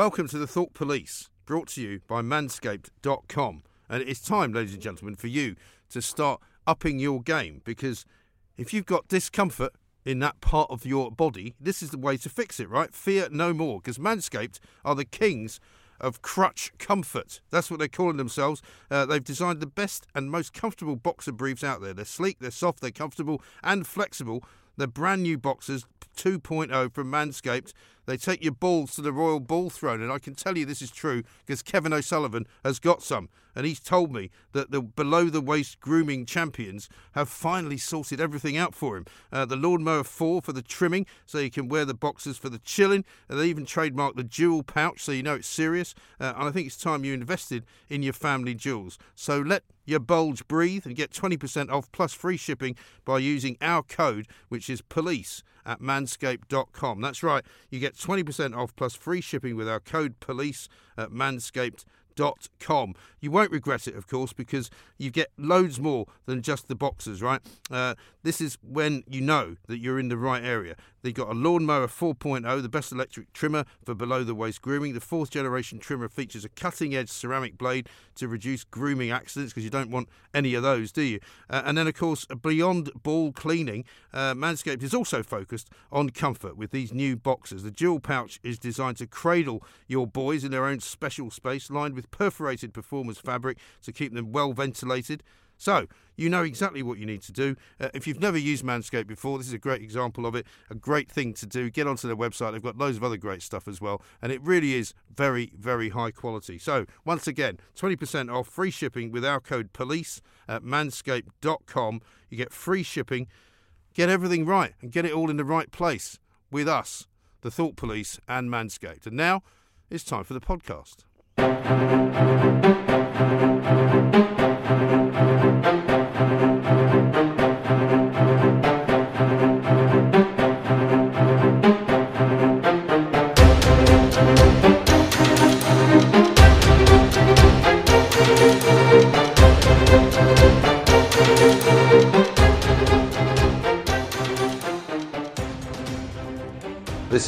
Welcome to the Thought Police, brought to you by Manscaped.com. And it's time, ladies and gentlemen, for you to start upping your game because if you've got discomfort in that part of your body, this is the way to fix it, right? Fear no more because Manscaped are the kings of crutch comfort. That's what they're calling themselves. Uh, they've designed the best and most comfortable boxer briefs out there. They're sleek, they're soft, they're comfortable and flexible. They're brand new boxers 2.0 from Manscaped. They take your balls to the royal ball throne, and I can tell you this is true because Kevin O'Sullivan has got some, and he's told me that the below the waist grooming champions have finally sorted everything out for him. Uh, the Lawnmower 4 for the trimming, so you can wear the boxers for the chilling, and they even trademarked the jewel pouch, so you know it's serious. Uh, and I think it's time you invested in your family jewels. So let your bulge breathe and get 20% off plus free shipping by using our code, which is police at manscaped.com. That's right, you get 20% off plus free shipping with our code police at manscaped.com. You won't regret it, of course, because you get loads more than just the boxes, right? Uh, this is when you know that you're in the right area. They've got a lawnmower 4.0, the best electric trimmer for below the waist grooming. The fourth generation trimmer features a cutting edge ceramic blade to reduce grooming accidents because you don't want any of those, do you? Uh, and then, of course, beyond ball cleaning, uh, Manscaped is also focused on comfort with these new boxes. The dual pouch is designed to cradle your boys in their own special space, lined with perforated performance fabric to keep them well ventilated. So, you know exactly what you need to do. Uh, if you've never used Manscaped before, this is a great example of it. A great thing to do. Get onto their website. They've got loads of other great stuff as well. And it really is very, very high quality. So, once again, 20% off free shipping with our code POLICE at manscaped.com. You get free shipping. Get everything right and get it all in the right place with us, the Thought Police and Manscaped. And now it's time for the podcast.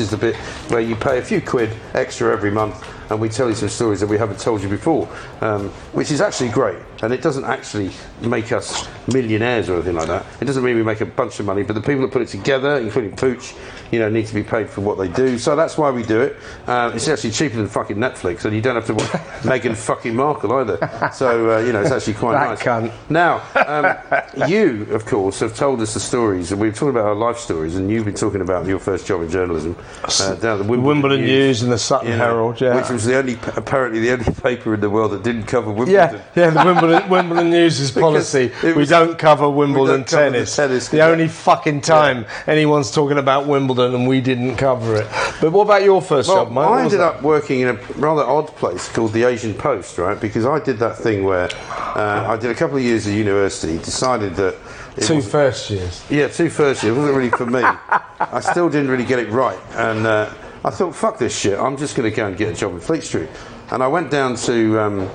Is the bit where you pay a few quid extra every month and we tell you some stories that we haven't told you before, um, which is actually great. And it doesn't actually make us millionaires or anything like that. It doesn't mean we make a bunch of money, but the people that put it together, including Pooch, you know, need to be paid for what they do. So that's why we do it. Um, it's actually cheaper than fucking Netflix, and you don't have to watch Meghan fucking Markle either. So, uh, you know, it's actually quite nice. cunt. Now, um, you, of course, have told us the stories, and we've talked about our life stories, and you've been talking about your first job in journalism uh, down at the Wimbledon, Wimbledon News and the Sutton you know, Herald, yeah. which was the only, apparently, the only paper in the world that didn't cover Wimbledon. Yeah, yeah. The Wimbledon, Wimbledon News' policy: it we don't cover Wimbledon don't cover the tennis. tennis, The only fucking time anyone's talking about Wimbledon and we didn't cover it. But what about your first Well, job, mate? I ended that? up working in a rather odd place called the Asian Post, right? Because I did that thing where uh, I did a couple of years at university, decided that. two years. Yeah, two first years. It wasn't really for me. I still didn't really get it right. And uh, I thought, fuck this shit. I'm just going to go and get a job in Fleet Street. And I went down to. Um,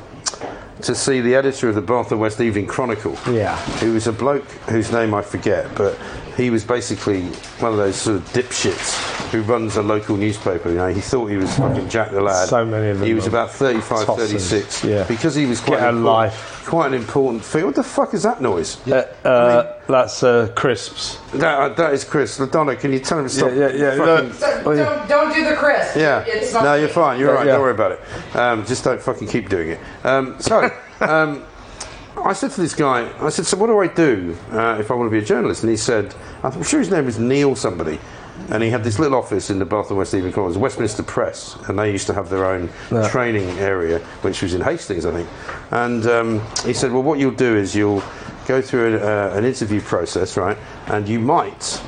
to see the editor of the Bath and West Evening Chronicle. Yeah. Who was a bloke whose name I forget, but he was basically one of those sort of dipshits who runs a local newspaper. You know, he thought he was fucking Jack the Lad. So many of them He was about 35, tossers, 36. yeah. Because he was quite Get a an important- life. Quite an important figure. What the fuck is that noise? Uh, uh, that's uh, crisps. That, uh, that is Chris. Donna, can you tell him to stop? Yeah, yeah, yeah. fucking- No. So Oh, yeah. don't, don't do the crisps. yeah. It's no, you're fine. You're Yeah, right. yeah. Don't worry about it. Um, just don't fucking keep doing it. Um, so, um, I said to this guy, I said, so what do I do uh, if I want to be a journalist? And he said, I'm sure his name is Neil somebody. And he had this little office in the Bath and West Evening was Westminster Press, and they used to have their own training area, which was in Hastings, I think. And um, he said, well, what you'll do is you'll go through an, uh, an interview process, right? And you might,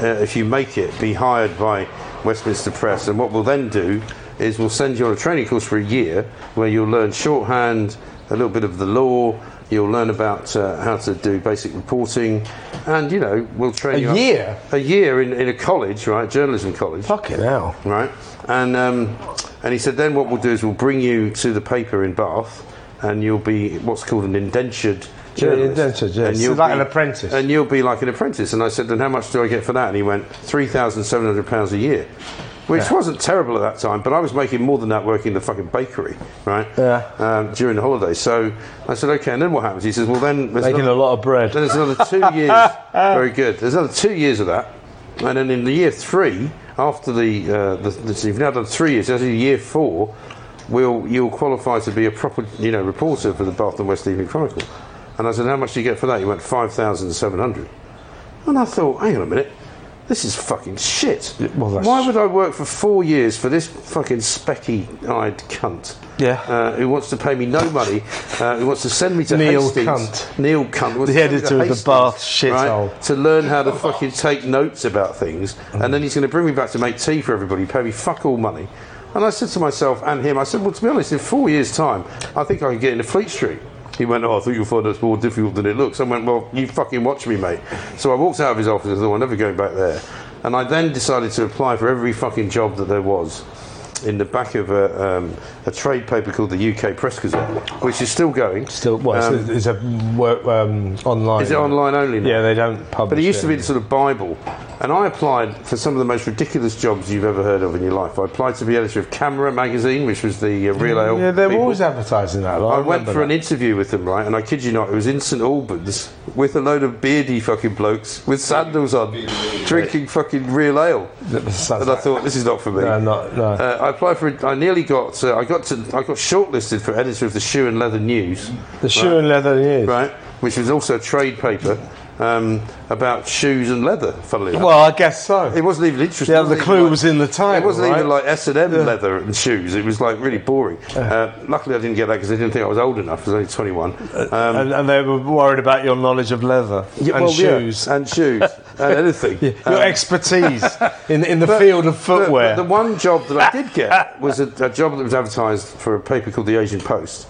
uh, if you make it, be hired by Westminster Press. And what we'll then do is we'll send you on a training course for a year where you'll learn shorthand, a little bit of the law. You'll learn about uh, how to do basic reporting, and you know we'll train A you up- year? a year in, in a college, right? Journalism college Fucking hell. right? And um, and he said, then what we'll do is we'll bring you to the paper in Bath, and you'll be what's called an indentured journalist. indentured, yeah. And you'll like an apprentice. And you'll be like an apprentice. And I said, then how much do I get for that? And he went, three thousand seven hundred pounds a year. Which wasn't terrible at that time, but I was making more than that working in the fucking bakery, right? Yeah. Um, during the holidays. So I said, okay, and then what happens? He says, well, then there's Making another- a lot of bread. then there's another two years. Very good. There's another two years of that, and then in the year three, after the, uh, the, the so you've now done three years. Actually, year four, will you'll qualify to be a proper, you know, reporter for the Bath and West Evening Chronicle. And I said, how much do you get for that? He went five thousand seven hundred. And I thought, hang on a minute. This is fucking shit. well, that's- Why would I work for four years for this fucking specky-eyed cunt? Yeah. Uh, who wants to pay me no money? Uh, who wants to send me to Neil Hastings? Cunt. Neil Cunt. wants The to send me to editor of the Hastings, Bath shithole. to learn how to fucking take notes about things, and then he's going to bring me back to make tea for everybody, pay me fuck all money. And I said to myself and him, I said, well, to be honest, in four years' time, I think I can get into Fleet Street. He went, oh, I think you'll find that's more difficult than it looks. I went, well, you fucking watch me, mate. So I walked out of his office and thought, I'm never going back there. And I then decided to apply for every fucking job that there was in the back of a, um, a trade paper called the UK Press Gazette, which is still going. Still, well, Um, it's, a, it's a work um, online. is it online only now? Yeah, they don't publish. But it used to be the sort of Bible. And I applied for some of the most ridiculous jobs you've ever heard of in your life. I applied to be editor of CAMRA magazine, which was the uh, real ale. Yeah, they're people. always advertising that. I went remember for an interview with them, right? And I kid you not, it was in St Albans with a load of beardy fucking blokes with sandals on, drinking fucking real ale. And I thought, this is not for me. No, not- no. Uh, I applied for. it- I nearly got. Uh, I got to. I got shortlisted for editor of the Shoe and Leather News the shoe and leather news. right, which was also a trade paper um, about shoes and leather. Funnily enough, Well, I guess so. it wasn't even interesting. Yeah, the clue like- was in the title, It wasn't even like S and M leather and shoes. It was like really boring. Uh, luckily, I didn't get that because they didn't think I was old enough. I was only twenty-one. Um, and, and they were worried about your knowledge of leather yeah, and well, yeah, shoes. and shoes and anything. your Um, expertise in, in the but- field of but- footwear. But the one job that I did get was a, a job that was advertised for a paper called the Asian Post,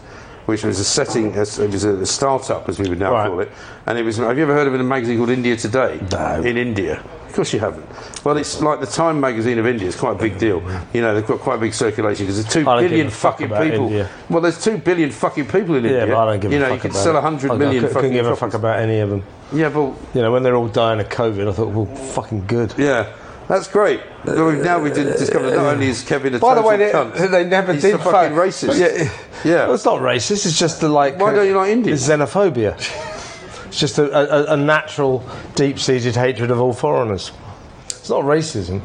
which was a setting, it was a start-up, as we would now Right. call it. And it was. Have you ever heard of a magazine called India Today? No. In India. Of course you haven't. Well, it's like the Time magazine of India. It's quite a big deal. You know, they've got quite a big circulation because there's two I don't give billion a fuck fucking about people. India. Well, there's two billion fucking people in India. yeah, India. I don't give you a know, fuck you could sell a hundred I- I couldn't fucking give a fuck about any of them. Yeah, but You know, when they're all dying of COVID, I thought, well, fucking good. Yeah, that's great. Now we did discover that not only is Kevin a By the way, they, cunt, they never he's did a fucking fuck- racist. Yeah, Yeah. Well, it's not racist. It's just the like. Why uh, don't you like Indians? It's xenophobia. it's just a, a, a natural, deep-seated hatred of all foreigners. It's not racism.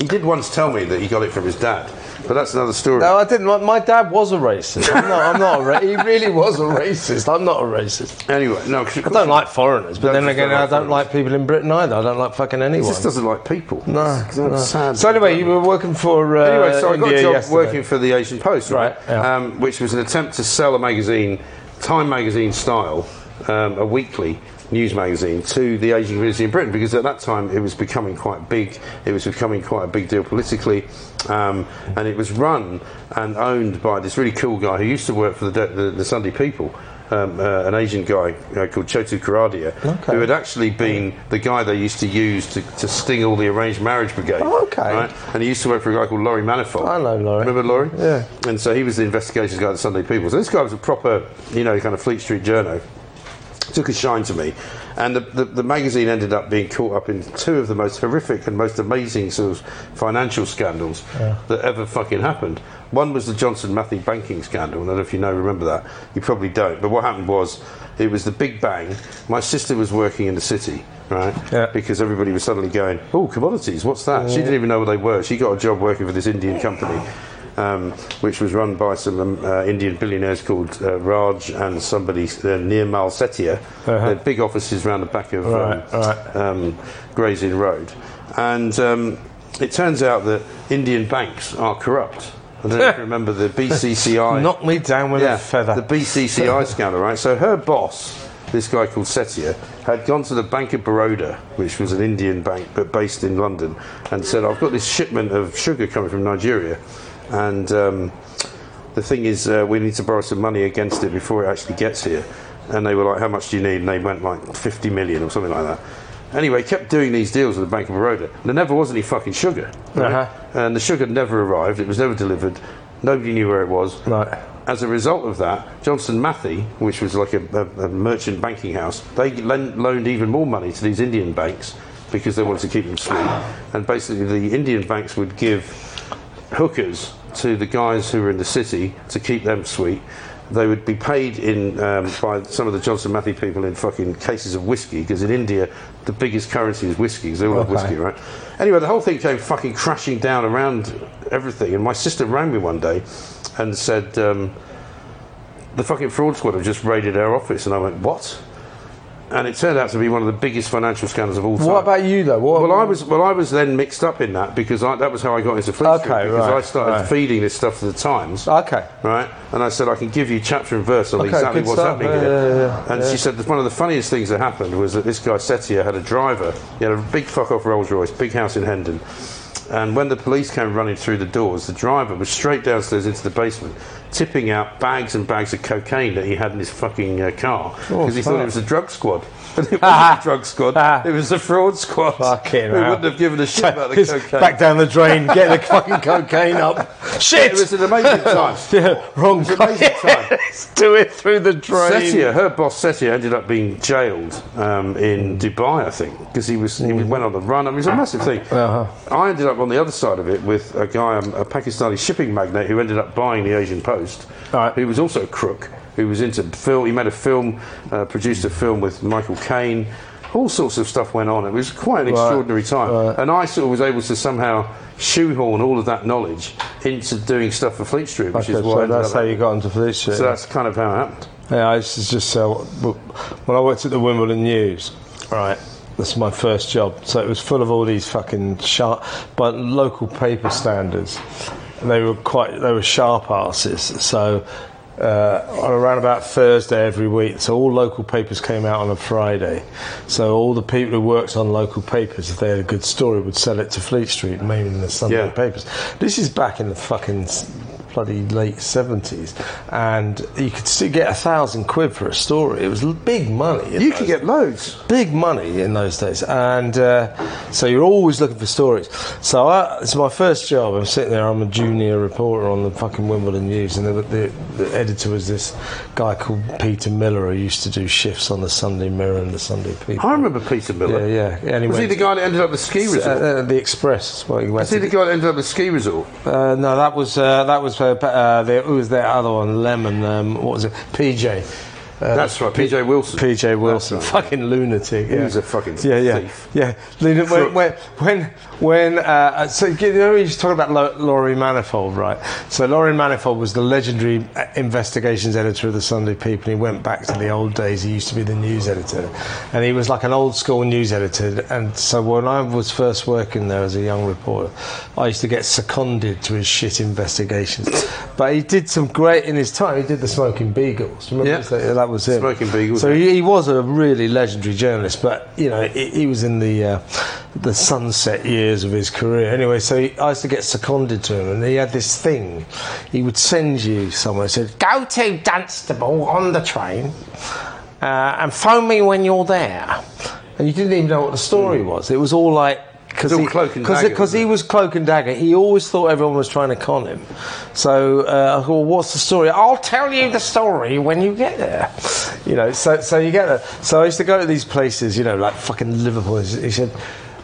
He did once tell me that he got it from his dad, but that's another story. No, I didn't. My, my dad was a racist. I'm not. I'm not a ra- he really was a racist. I'm not a racist. Anyway, no, I don't like foreigners, but then again, I don't like people in Britain either. I don't like fucking He anyone. just doesn't like people. No, it's no. sad. So anyway, you were working for uh, Anyway, so I got India a job yesterday. working for the Asian Post, right? Right, yeah. um, which was an attempt to sell a magazine, Time magazine style, um, a weekly news magazine, to the Asian community in Britain because at that time it was becoming quite big. It was becoming quite a big deal politically, um, and it was run and owned by this really cool guy who used to work for the, the, the Sunday People. Um, uh, an Asian guy uh, called Chotu Karadia, Okay. who had actually been the guy they used to use to, to sting all the arranged marriage brigade. Oh, okay. Right? And he used to work for a guy called Laurie Manifold. I know Laurie. Remember Laurie? Yeah. And so he was the investigations guy at the Sunday People. So this guy was a proper, you know, kind of Fleet Street journo. Took a shine to me. And the, the, the magazine ended up being caught up in two of the most horrific and most amazing sort of financial scandals that ever fucking happened. One was the Johnson Matthey banking scandal. I don't know if you know, remember that. You probably don't. But what happened was, it was the big bang. My sister was working in the city, right? Yeah. Because everybody was suddenly going, oh, commodities, what's that? She didn't even know what they were. She got a job working for this Indian company. Um, which was run by some um, uh, Indian billionaires called uh, Raj and somebody uh, Nirmal Sethia. They had big offices around the back of um, Right, right. um, Gray's Inn Road. And um, it turns out that Indian banks are corrupt. I don't know if you remember the BCCI. Knock me down with yeah, a feather. The BCCI scandal, right? So her boss this guy called Sethia, had gone to the Bank of Baroda, which was an Indian bank but based in London, and said, I've got this shipment of sugar coming from Nigeria, and um, the thing is, uh, we need to borrow some money against it before it actually gets here. And they were like, How much do you need? And they went like 50 million or something like that. Anyway, kept doing these deals with the Bank of Baroda. And there never was any fucking sugar. right? Uh-huh. And the sugar never arrived, it was never delivered. Nobody knew where it was. Right. As a result of that, Johnson Matthey, which was like a, a, a merchant banking house, they lent, loaned even more money to these Indian banks because they wanted to keep them sweet. And basically, the Indian banks would give hookers to the guys who were in the city to keep them sweet. They would be paid in um, by some of the Johnson Matthey people in fucking cases of whiskey because in India the biggest currency is whiskey because they all have whiskey, right? Anyway, the whole thing came fucking crashing down around everything, and my sister rang me one day and said um, the fucking fraud squad have just raided our office, and I went what? And it turned out to be one of the biggest financial scandals of all time. What about you though? What, Well, I was well, I was then mixed up in that because I, that was how I got into Fleet Okay, Street because right, I started right. feeding this stuff to the Times. Okay. Right, and I said I can give you chapter and verse on Okay, exactly what's stuff. happening Yeah, here. yeah, yeah, and she said that one of the funniest things that happened was that this guy Sethia had a driver. He had a big fuck off Rolls Royce, big house in Hendon. And when the police came running through the doors, the driver was straight downstairs into the basement, tipping out bags and bags of cocaine that he had in his fucking uh, car because he thought it was a drug squad. But it wasn't a drug squad; it was a fraud squad. Fucking Who hell. wouldn't have given a shit about the cocaine? Back down the drain, get the fucking cocaine up. Shit! It was an amazing time. yeah, wrong It was an amazing time. Let's do it through the drain. Sethia, her boss Sethia, ended up being jailed um, in Dubai, I think, because he was he went on the run. I mean, it's a massive thing. Uh-huh. I ended up on the other side of it with a guy, um, a Pakistani shipping magnate, who ended up buying the Asian Post. Right. Who was also a crook. Who was into film. He made a film, uh, produced a film with Michael Caine. All sorts of stuff went on. It was quite an extraordinary time. right. And I sort of was able to somehow shoehorn all of that knowledge into doing stuff for Fleet Street, which Okay, is I so that's how you got into Fleet Street. So that's kind of how it happened. Yeah, I used to just sell. When I worked at the Wimbledon News, right, that's my first job. So it was full of all these fucking sharp, but local paper standards. They were quite, they were sharp asses. So uh, on around about Thursday every week, so all local papers came out on a Friday. So all the people who worked on local papers, if they had a good story, would sell it to Fleet Street, mainly in the Sunday Yeah. papers. This is back in the fucking bloody late 70s, and you could still get a thousand quid for a story. It was big money. You could get loads. big money in those days, and uh, so you're always looking for stories. So I, it's my first job. I'm sitting there. I'm a junior reporter on the fucking Wimbledon News, and the, the, the editor was this guy called Peter Miller, who used to do shifts on the Sunday Mirror and the Sunday People. I remember Peter Miller. Yeah, yeah. He Was he the guy that ended up the ski resort? uh, uh, the Express. is what he went Was he the guy that ended up at the ski resort? Uh, no, that was uh, that was uh, who was that other one? Lemon. Um, what was it? PJ. Uh, That's right, PJ Wilson. PJ Wilson, right. fucking lunatic. He yeah. was a fucking yeah, yeah, thief. yeah. Luna- When when when, when uh, so you know you talking about Laurie Manifold, right? So Laurie Manifold was the legendary uh, investigations editor of the Sunday People. He went back to the old days. He used to be the news editor, and he was like an old school news editor. And so when I was first working there as a young reporter, I used to get seconded to his shit investigations. But he did some great in his time. He did the Smoking Beagles. Remember Yeah. that? Was him. Smoking So he, he was a really legendary journalist, but you know he, he was in the uh, the sunset years of his career. Anyway, so he, I used to get seconded to him, and he had this thing. He would send you somewhere. He said, "Go to Dunstable on the train, uh, and phone me when you're there." And you didn't even know what the story was. It was all like. Because he, cause he was cloak and dagger. He always thought everyone was trying to con him. So uh, well, what's the story? I'll tell you the story when you get there. You know, so so you get there. So I used to go to these places, you know, like fucking Liverpool. He said.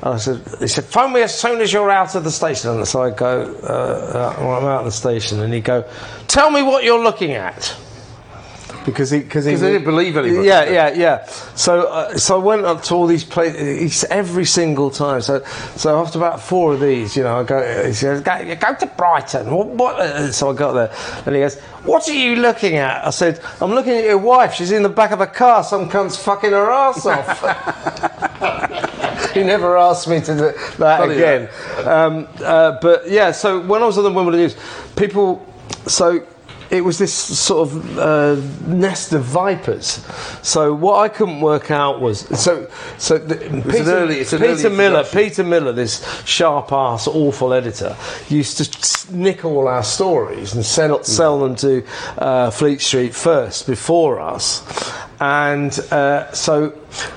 I said, he said, phone me as soon as you're out of the station. And so I go, uh, uh, well, I'm out of the station. And he'd go, tell me what you're looking at. Because he, because he, they didn't believe anybody. Yeah, yeah, yeah. So, uh, so I went up to all these places every single time. So, so after about four of these, you know, I go. He says, "Go, go to Brighton." What? what? uh, So I got there, and he goes, "What are you looking at?" I said, "I'm looking at your wife. She's in the back of a car. Some cunt's fucking her ass off." he never asked me to do that Funny again. Um, uh, but yeah, so when I was on the Wimbledon News, people, so it was this sort of uh, nest of vipers. So what I couldn't work out was so so the, Peter, early- Peter Miller. Peter Miller this sharp ass awful editor used to nick all our stories and sell sell them to uh, Fleet Street first before us. And uh, so,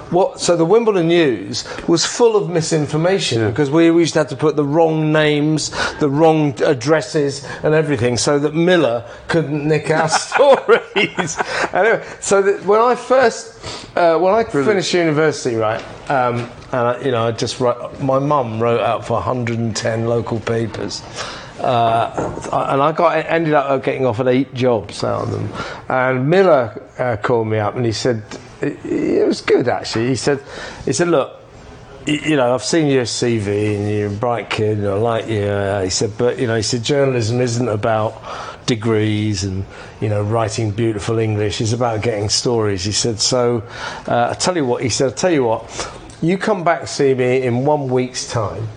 what? So the Wimbledon News was full of misinformation because we, we used to have to put the wrong names, the wrong addresses, and everything, so that Miller couldn't nick our stories. anyway, so when I first, uh, when I finished university, right, um, and I, you know, I just wrote, my mum wrote out for 110 local papers. Uh, and I got ended up getting offered eight jobs out of them. And Miller uh, called me up and he said it, was good actually. He said he said look. You know, I've seen your CV and you're a bright kid, and I like you. Uh, he said, but you know, he said journalism isn't about degrees and you know writing beautiful English. It's about getting stories. He said, so uh, I tell you what. He said, I tell you what. You come back see me in one week's time.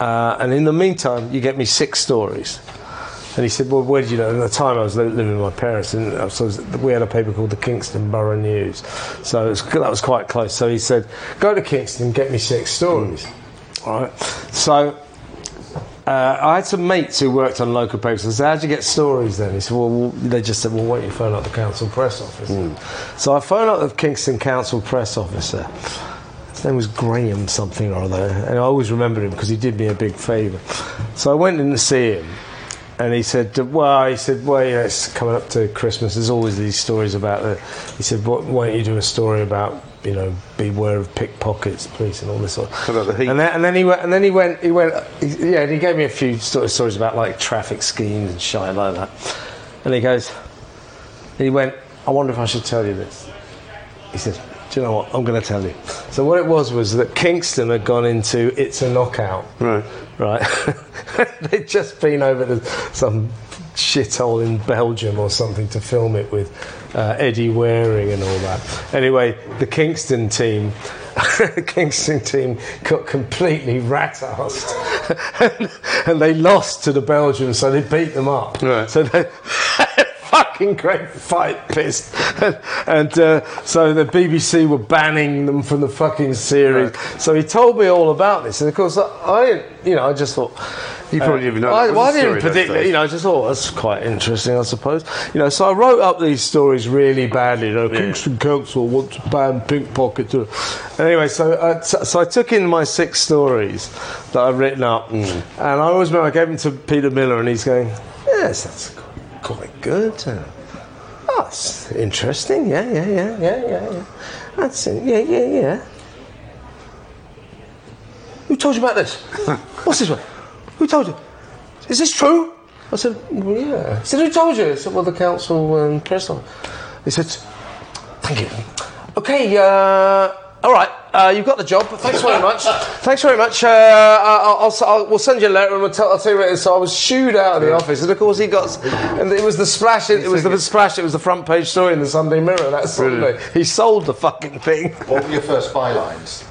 Uh, and in the meantime, you get me six stories. And he said, Well, where did you know? At the time, I was living with my parents, and I was, we had a paper called the Kingston Borough News. So was, that was quite close. So he said, Go to Kingston, get me six stories. All right. So uh, I had some mates who worked on local papers. I said, How'd you get stories then? He said, Well, well they just said, Well, why don't you phone up the council press office? So I phoned up the Kingston Council press officer. Name was Graham something or other, and I always remembered him because he did me a big favour. So I went in to see him, and he said, "Well, he said, well, yeah, it's coming up to Christmas. There's always these stories about the." He said, "Why don't you do a story about?" You know, beware of pickpockets, police, and all this sort. Of. The heat. And then, and then he went, and then he went, he went, he, yeah, and he gave me a few sto- stories about like traffic schemes and shit like that. And he goes, he went, I wonder if I should tell you this. He said, Do you know what? I'm going to tell you. So, what it was was that Kingston had gone into It's a Knockout. Right. Right. They'd just been over to some shithole in Belgium or something to film it with uh, Eddie Waring and all that. Anyway, the Kingston team. the Kingston team got completely rat-assed and, and they lost to the Belgians so they beat them up Right. so they fucking great fight pissed and, and uh, so the BBC were banning them from the fucking series so he told me all about this and of course I, I you know I just thought You probably didn't even know I, well, I didn't predict it. You know, I just thought that's quite interesting, I suppose. You know, so I wrote up these stories really badly. You know, Kingston Council want to ban pickpocket. To... Anyway, so, uh, so so I took in my six stories that I've written up, Mm. and I always remember I gave them to Peter Miller, and he's going, "Yes, that's quite good." Uh, Oh, that's interesting. Yeah, yeah, yeah, yeah, yeah, yeah. That's it. Yeah, yeah, yeah. Who told you about this? What's this one? Who told you? Is this true? I said, well, yeah. He said, who told you? I said, well, the council and press on. He said, thank you. Okay, uh, all right, uh, you've got the job. Thanks very much. Thanks very much. Uh, I'll, I'll, I'll, we'll send you a letter and we'll tell, I'll tell you what it is. So I was shooed out of the office, and of course he got, and it was the splash. It, was the splash. It was the front page story in the Sunday Mirror that Sunday. He sold the fucking thing. What were your first bylines?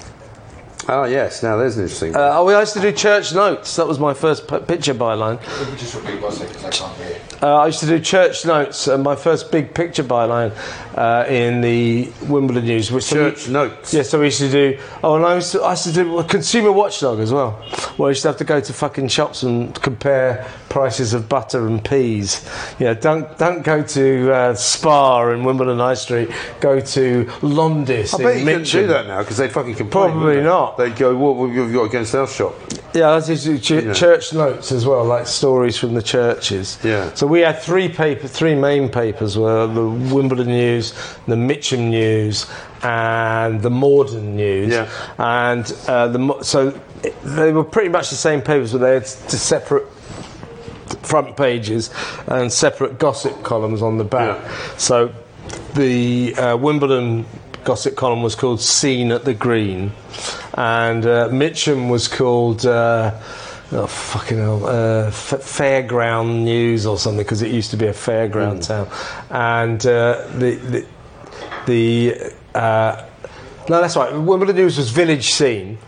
Oh, yes. Now, there's an interesting. Uh, oh, we used to do church notes. That was my first p- picture byline. Let me just repeat one second because I can't hear. Uh, I used to do church notes, and my first big picture byline uh, in the Wimbledon News. Which Church we, notes? Yeah, so we used to do. Oh, and I used to, I used to do a consumer watchdog as well. Where I used to have to go to fucking shops and compare prices of butter and peas. You know, don't don't go to uh, Spar in Wimbledon High Street. Go to Londis I bet you couldn't do that now because they fucking complain. Probably wouldn't They? They'd go, what have you got against our shop? Yeah, that's to do ch- church notes as well, like stories from the churches. Yeah. So we had three paper, three main papers were the Wimbledon News, the Mitcham News, and the Morden News. Yeah. And uh, the so they were pretty much the same papers, but they had s- separate front pages and separate gossip columns on the back. Yeah. So the uh, Wimbledon gossip column was called Scene at the Green, and uh, Mitcham was called. Uh, Oh fucking hell! Uh, f- fairground news or something because it used to be a fairground town, and uh, the the, the uh, no, that's right. Wimbledon News was Village Scene,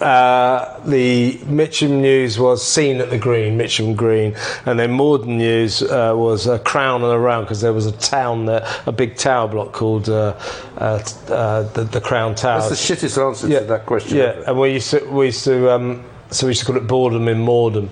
uh, the Mitcham News was seen at the Green, Mitcham Green, and then Morden News uh, was a crown and around because there was a town there, a big tower block called uh, uh, uh, the, the Crown Tower. That's the shittest answer to that question. Yeah, ever. and we used to we used to um, so we used to call it boredom in Morden.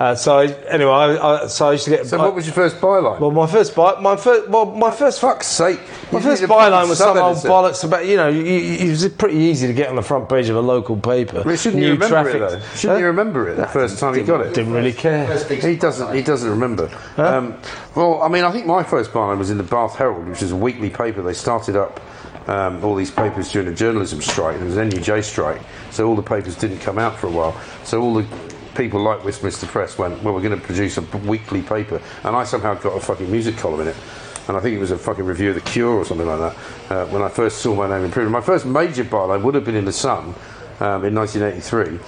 Uh, so anyway, I, I, so I used to get. So I- what was your first byline? well, my first by, my first well, my first fuck's sake. my You first byline was some old sub-editor. bollocks about you know you, you, it was pretty easy to get on the front page of a local paper. Well, shouldn't you remember traffic- it though? Shouldn't Huh? you remember it the first time you got it? Didn't really care. He doesn't. He doesn't remember. Um, well, I mean, I think my first byline was in the Bath Herald, which is a weekly paper. They started up um, all these papers during the journalism strike. There was an NUJ strike, so all the papers didn't come out for a while. So all the people like Westminster Press went, "Well, we're going to produce a weekly paper," and I somehow got a fucking music column in it. And I think it was a fucking review of The Cure or something like that. Uh, when I first saw my name improved, my first major byline would have been in the Sun um, in 1983,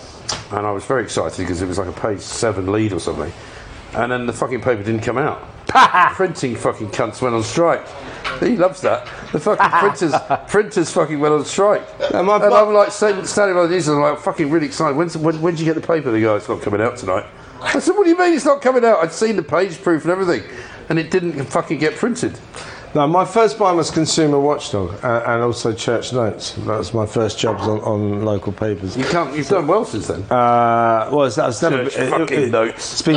and I was very excited because it was like a page seven lead or something. And then the fucking paper didn't come out. Printing fucking cunts went on strike. He loves that. The fucking printers, printers fucking went on strike. And my- and I'm like standing standing by the news and I'm like fucking really excited. When's, when, when did you get the paper? The guy, it's not coming out tonight. I said, what do you mean it's not coming out? I'd seen the page proof and everything, and it didn't fucking get printed. No, my first byline was Consumer Watchdog uh, and also Church Notes. That was my first jobs on, on local papers. You can't. You've done well since then. Uh, well, it's, that's never Church fucking Notes. It's been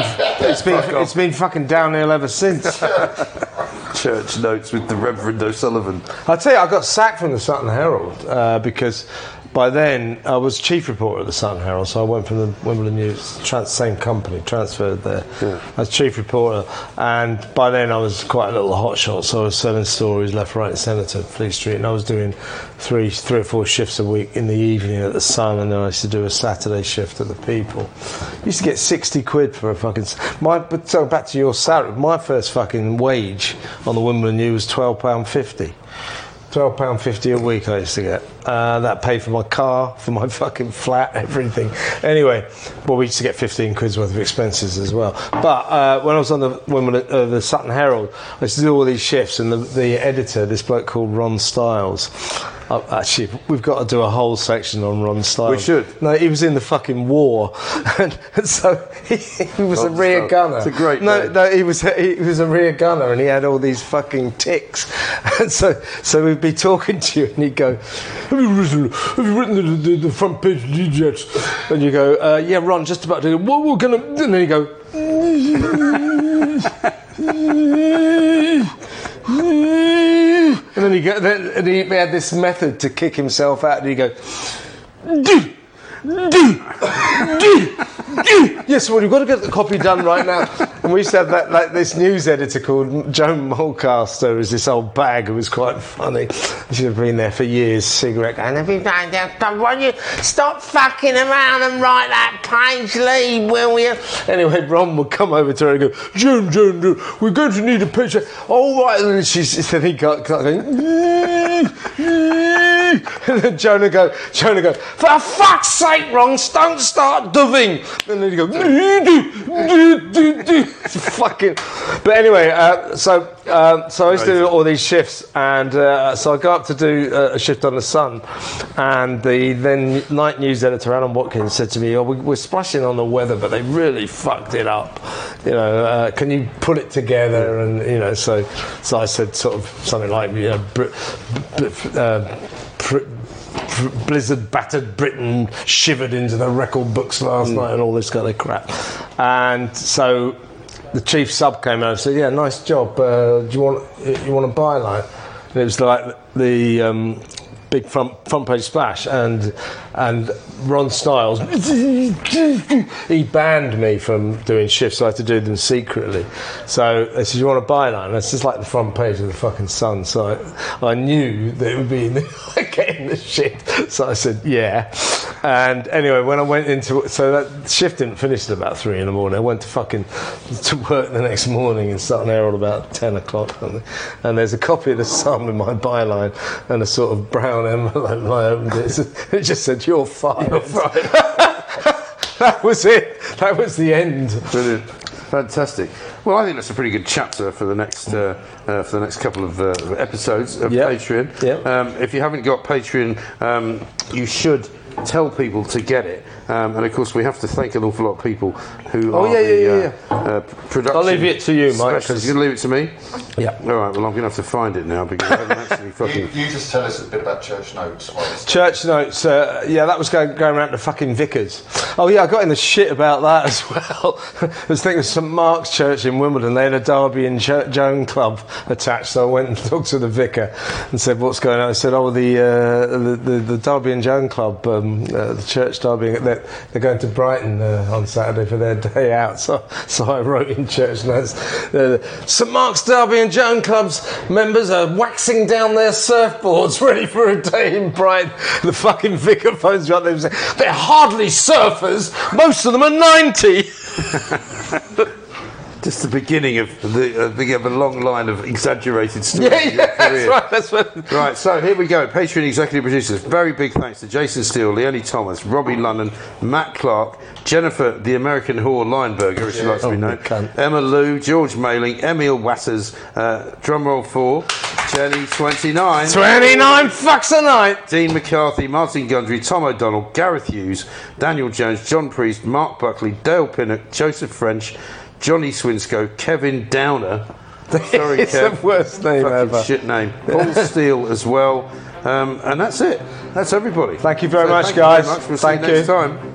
it's been Fuck off. it's been fucking downhill ever since. Church notes with the Reverend O'Sullivan. I tell you, I got sacked from the Sutton Herald uh, because by then I was chief reporter at the Sun Herald, so I went from the Wimbledon News, trans- same company, transferred there as chief reporter, and by then I was quite a little hotshot, so I was selling stories left, right, and centre to Fleet Street, and I was doing three, three or four shifts a week in the evening at the Sun, and then I used to do a Saturday shift at the People. used to get sixty quid for a fucking. My, but so back to your salary. My first fucking wage on the Wimbledon News was twelve pound fifty. Twelve pound fifty a week I used to get. Uh, that paid for my car, for my fucking flat, everything. Anyway, well, we used to get fifteen quid's worth of expenses as well. But uh, when I was on the Wimbledon, uh, the Sutton Herald, I used to do all these shifts, and the, the editor, this bloke called Ron Stiles. Uh, actually, we've got to do a whole section on Ron Stiles. We should. No, he was in the fucking war, and, so he, he was a rear gunner. It's a great no, name. no, he was he was a rear gunner, and he had all these fucking ticks. And so, so we'd be talking to you, and he'd go, "Have you written? Have you written the, the, the front page yet?" And you go, uh, "Yeah, Ron, just about to." What we're gonna? And then you go. And then he go, then and he had this method to kick himself out, and he go. yes, well, you've got to get the copy done right now. And we said that, like this news editor called Joan Mulcaster, was this old bag who was quite funny. She'd have been there for years, cigarette, and every day, "Don't you stop fucking around and write that page lead, will you? Anyway, Ron would come over to her and go, Joan, Joan, Joan, we're going to need a picture. All right, and she's, then he got, got and then Jonah go, Jonah go, for fuck's sake, Ron, don't start doving. And then he go, do, do, do. fucking. But anyway, uh, so um, so I used to do all these shifts, and uh, so I go up to do uh, a shift on the Sun, and the then night news editor Alan Watkins said to me, "Oh, we, we're splashing on the weather, but they really fucked it up. You know, uh, can you put it together?" And you know, so so I said sort of something like, you know, Br- Br- uh, Br- Br- Blizzard battered Britain shivered into the record books last night and all this kind of crap. And so the chief sub came over and said, "Yeah, nice job. Uh, do you want you want a byline?" And it was like the um, big front front page splash, and and Ron Stiles he banned me from doing shifts, so I had to do them secretly. So they said, "You want a byline?" And it's just like the front page of the fucking Sun. So I, I knew that it would be getting the shift. So I said, "Yeah." And anyway, when I went into so that shift didn't finish at about three in the morning. I went to fucking to work the next morning and starting there at about ten o'clock. And, there's a copy of the Sun with my byline and a sort of brown envelope. And I opened it. It just said, "You're fired." that was it. That was the end. Brilliant, fantastic. Well, I think that's a pretty good chapter for the next uh, uh, for the next couple of uh, episodes of Yep. Patreon. Yep. Um, if you haven't got Patreon, um, you should tell people to get it. Um, and of course, we have to thank an awful lot of people who Oh, are yeah, the yeah, uh, uh, production. I'll leave it to you, Mike, specialists. 'cause- You're going to leave it to me? Yeah. All right, well, I'm going to have to find it now because I haven't actually You, fucking. you just tell us a bit about church notes. while it's- Church notes, uh, yeah, that was going, going around to fucking vicars. Oh, yeah, I got in the shit about that as well. I was thinking of St Mark's Church in Wimbledon. They had a Derby and Jo- Joan club attached, so I went and talked to the vicar and said, What's going on? I said, Oh, the, uh, the, the, the Derby and Joan club, um, uh, the church Derby, they're, they're going to Brighton uh, on Saturday for their day out. So, so I wrote in church notes uh, St Mark's Derby and Joan club's members are waxing down their surfboards ready for a day in Brighton. The fucking vicar phones me up there and says, They're hardly surfers, most of them are 90. Just the beginning of the uh, beginning of a long line of exaggerated stories. Yeah, yeah, that's right. That's what. Right, so here we go. Patreon executive producers. Very big thanks to Jason Steele, Leonie Thomas, Robbie London, Matt Clark, Jennifer, the American whore Lineberger, as she likes to be Oh, known, cunt. Emma Lou, George Mailing, Emil Watters, uh, drumroll four, Jenny 29, 29 fucks a night. Dean McCarthy, Martin Gundry, Tom O'Donnell, Gareth Hughes, Daniel Jones, John Priest, Mark Buckley, Dale Pinnock, Joseph French, Johnny Swinscoe, Kevin Downer. Sorry, It's Kev. the worst name Fucking ever. Shit name. Paul Steele as well. Um, and that's it. That's everybody. Thank you very much, thank guys. You very much. We'll Thank see you next you. time.